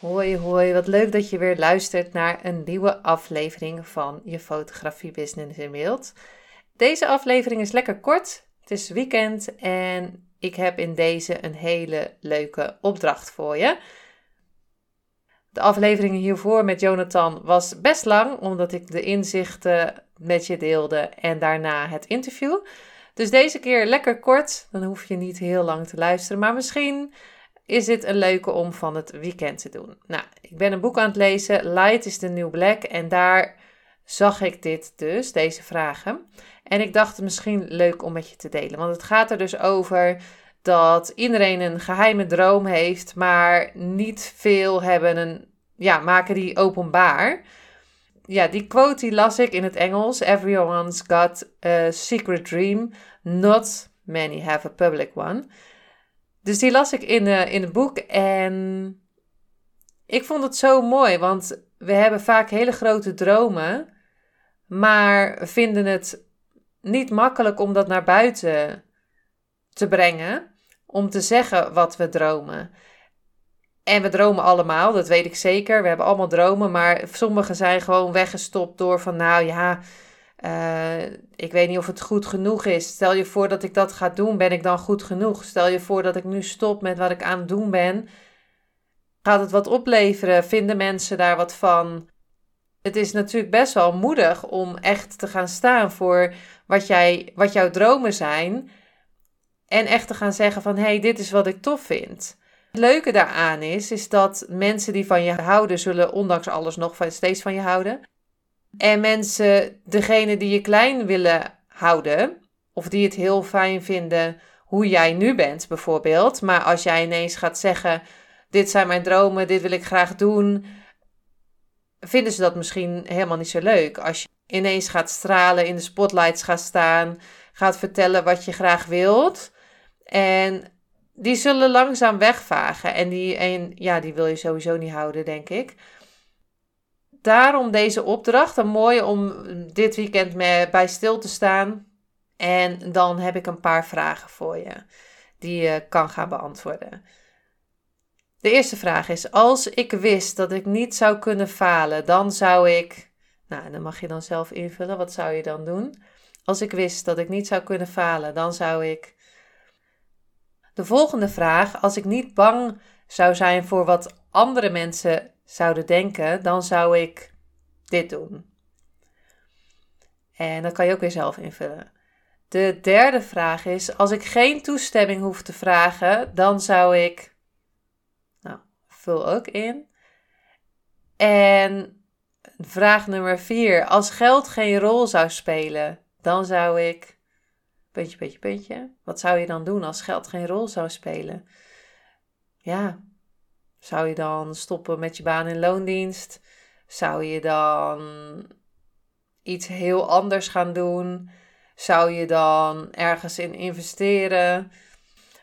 Hoi hoi, wat leuk dat je weer luistert naar een nieuwe aflevering van je fotografie business in beeld. Deze aflevering is lekker kort. Het is weekend en ik heb in deze een hele leuke opdracht voor je. De aflevering hiervoor met Jonathan was best lang, omdat ik de inzichten met je deelde en daarna het interview. Dus deze keer lekker kort, dan hoef je niet heel lang te luisteren, maar misschien is dit een leuke om van het weekend te doen. Nou, ik ben een boek aan het lezen, Light is the New Black, en daar zag ik dit dus, deze vragen. En ik dacht misschien leuk om met je te delen, want het gaat er dus over dat iedereen een geheime droom heeft, maar niet veel hebben een, ja, maken die openbaar. Ja, die quote die las ik in het Engels. Everyone's got a secret dream, not many have a public one. Dus die las ik in, uh, in het boek en ik vond het zo mooi, want we hebben vaak hele grote dromen, maar vinden het niet makkelijk om dat naar buiten te brengen, om te zeggen wat we dromen. En we dromen allemaal, dat weet ik zeker. We hebben allemaal dromen, maar sommige zijn gewoon weggestopt door van, nou ja, uh, ik weet niet of het goed genoeg is. Stel je voor dat ik dat ga doen, ben ik dan goed genoeg? Stel je voor dat ik nu stop met wat ik aan het doen ben. Gaat het wat opleveren? Vinden mensen daar wat van? Het is natuurlijk best wel moedig om echt te gaan staan voor wat, jij, wat jouw dromen zijn. En echt te gaan zeggen van, hé, hey, dit is wat ik tof vind. Het leuke daaraan is, is dat mensen die van je houden, zullen ondanks alles nog steeds van je houden. En mensen, degene die je klein willen houden, of die het heel fijn vinden hoe jij nu bent bijvoorbeeld. Maar als jij ineens gaat zeggen, dit zijn mijn dromen, dit wil ik graag doen, vinden ze dat misschien helemaal niet zo leuk. Als je ineens gaat stralen, in de spotlights gaat staan, gaat vertellen wat je graag wilt. En die zullen langzaam wegvagen. En die, en, ja, die wil je sowieso niet houden, denk ik daarom deze opdracht. Een mooie om dit weekend mee bij stil te staan. En dan heb ik een paar vragen voor je die je kan gaan beantwoorden. De eerste vraag is: Als ik wist dat ik niet zou kunnen falen, dan zou ik. Nou, dan mag je dan zelf invullen. Wat zou je dan doen? Als ik wist dat ik niet zou kunnen falen, dan zou ik. De volgende vraag: Als ik niet bang zou zijn voor wat andere mensen zouden denken, dan zou ik dit doen. En dat kan je ook weer zelf invullen. De derde vraag is: als ik geen toestemming hoef te vragen, dan zou ik. Nou, vul ook in. En vraag nummer vier: als geld geen rol zou spelen, dan zou ik. Puntje, puntje, puntje. Wat zou je dan doen als geld geen rol zou spelen? Ja, zou je dan stoppen met je baan in loondienst? Zou je dan iets heel anders gaan doen? Zou je dan ergens in investeren?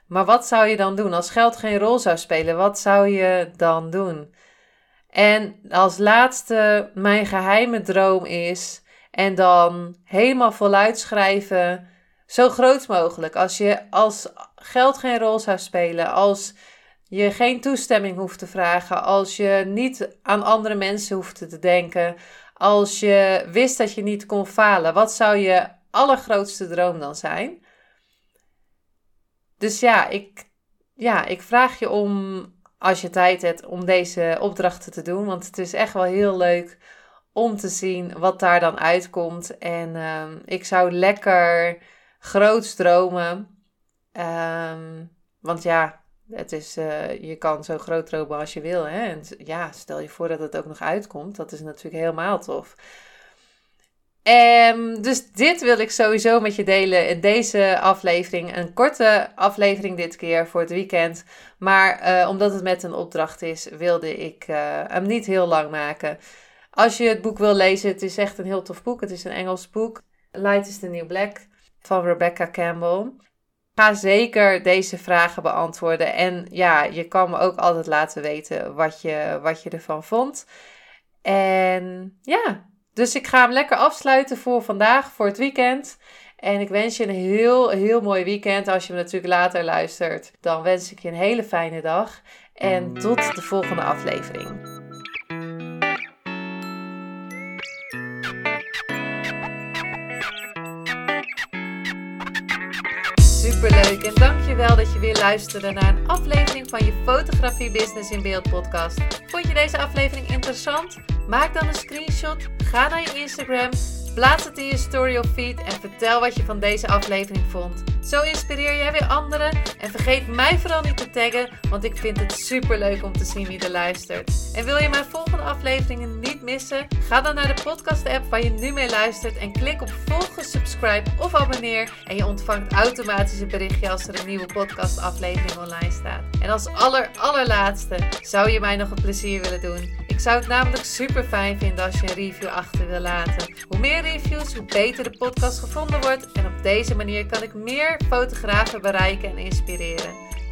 Maar wat zou je dan doen als geld geen rol zou spelen? Wat zou je dan doen? En als laatste, mijn geheime droom is. En dan helemaal voluit schrijven. Zo groot mogelijk. Als, je, als geld geen rol zou spelen. Als je geen toestemming hoeft te vragen, als je niet aan andere mensen hoeft te denken, als je wist dat je niet kon falen, wat zou je allergrootste droom dan zijn? Dus ja, ik, ja, ik vraag je om, als je tijd hebt, om deze opdrachten te doen, want het is echt wel heel leuk om te zien wat daar dan uitkomt. En ehm, ik zou lekker groot dromen. Um, want ja, het is, uh, je kan zo groot dromen als je wil. Hè? En ja, stel je voor dat het ook nog uitkomt. Dat is natuurlijk helemaal tof. Um, dus dit wil ik sowieso met je delen in deze aflevering. Een korte aflevering dit keer voor het weekend. Maar uh, omdat het met een opdracht is, wilde ik uh, hem niet heel lang maken. Als je het boek wil lezen, het is echt een heel tof boek. Het is een Engels boek. Light is the New Black van Rebecca Campbell. Ga zeker deze vragen beantwoorden. En ja, je kan me ook altijd laten weten wat je, wat je ervan vond. En ja, dus ik ga hem lekker afsluiten voor vandaag, voor het weekend. En ik wens je een heel, heel mooi weekend. Als je me natuurlijk later luistert, dan wens ik je een hele fijne dag. En tot de volgende aflevering. Superleuk en dankjewel dat je weer luisterde naar een aflevering van je Fotografie Business in Beeld podcast. Vond je deze aflevering interessant? Maak dan een screenshot, ga naar je Instagram, plaats het in je story of feed en vertel wat je van deze aflevering vond. Zo inspireer jij weer anderen en vergeet mij vooral niet te taggen, want ik vind het super leuk om te zien wie er luistert. En wil je mijn volgende afleveringen missen? Ga dan naar de podcast app waar je nu mee luistert en klik op volgen, subscribe of abonneer en je ontvangt automatisch een berichtje als er een nieuwe podcast aflevering online staat. En als aller allerlaatste zou je mij nog een plezier willen doen. Ik zou het namelijk super fijn vinden als je een review achter wil laten. Hoe meer reviews, hoe beter de podcast gevonden wordt en op deze manier kan ik meer fotografen bereiken en inspireren.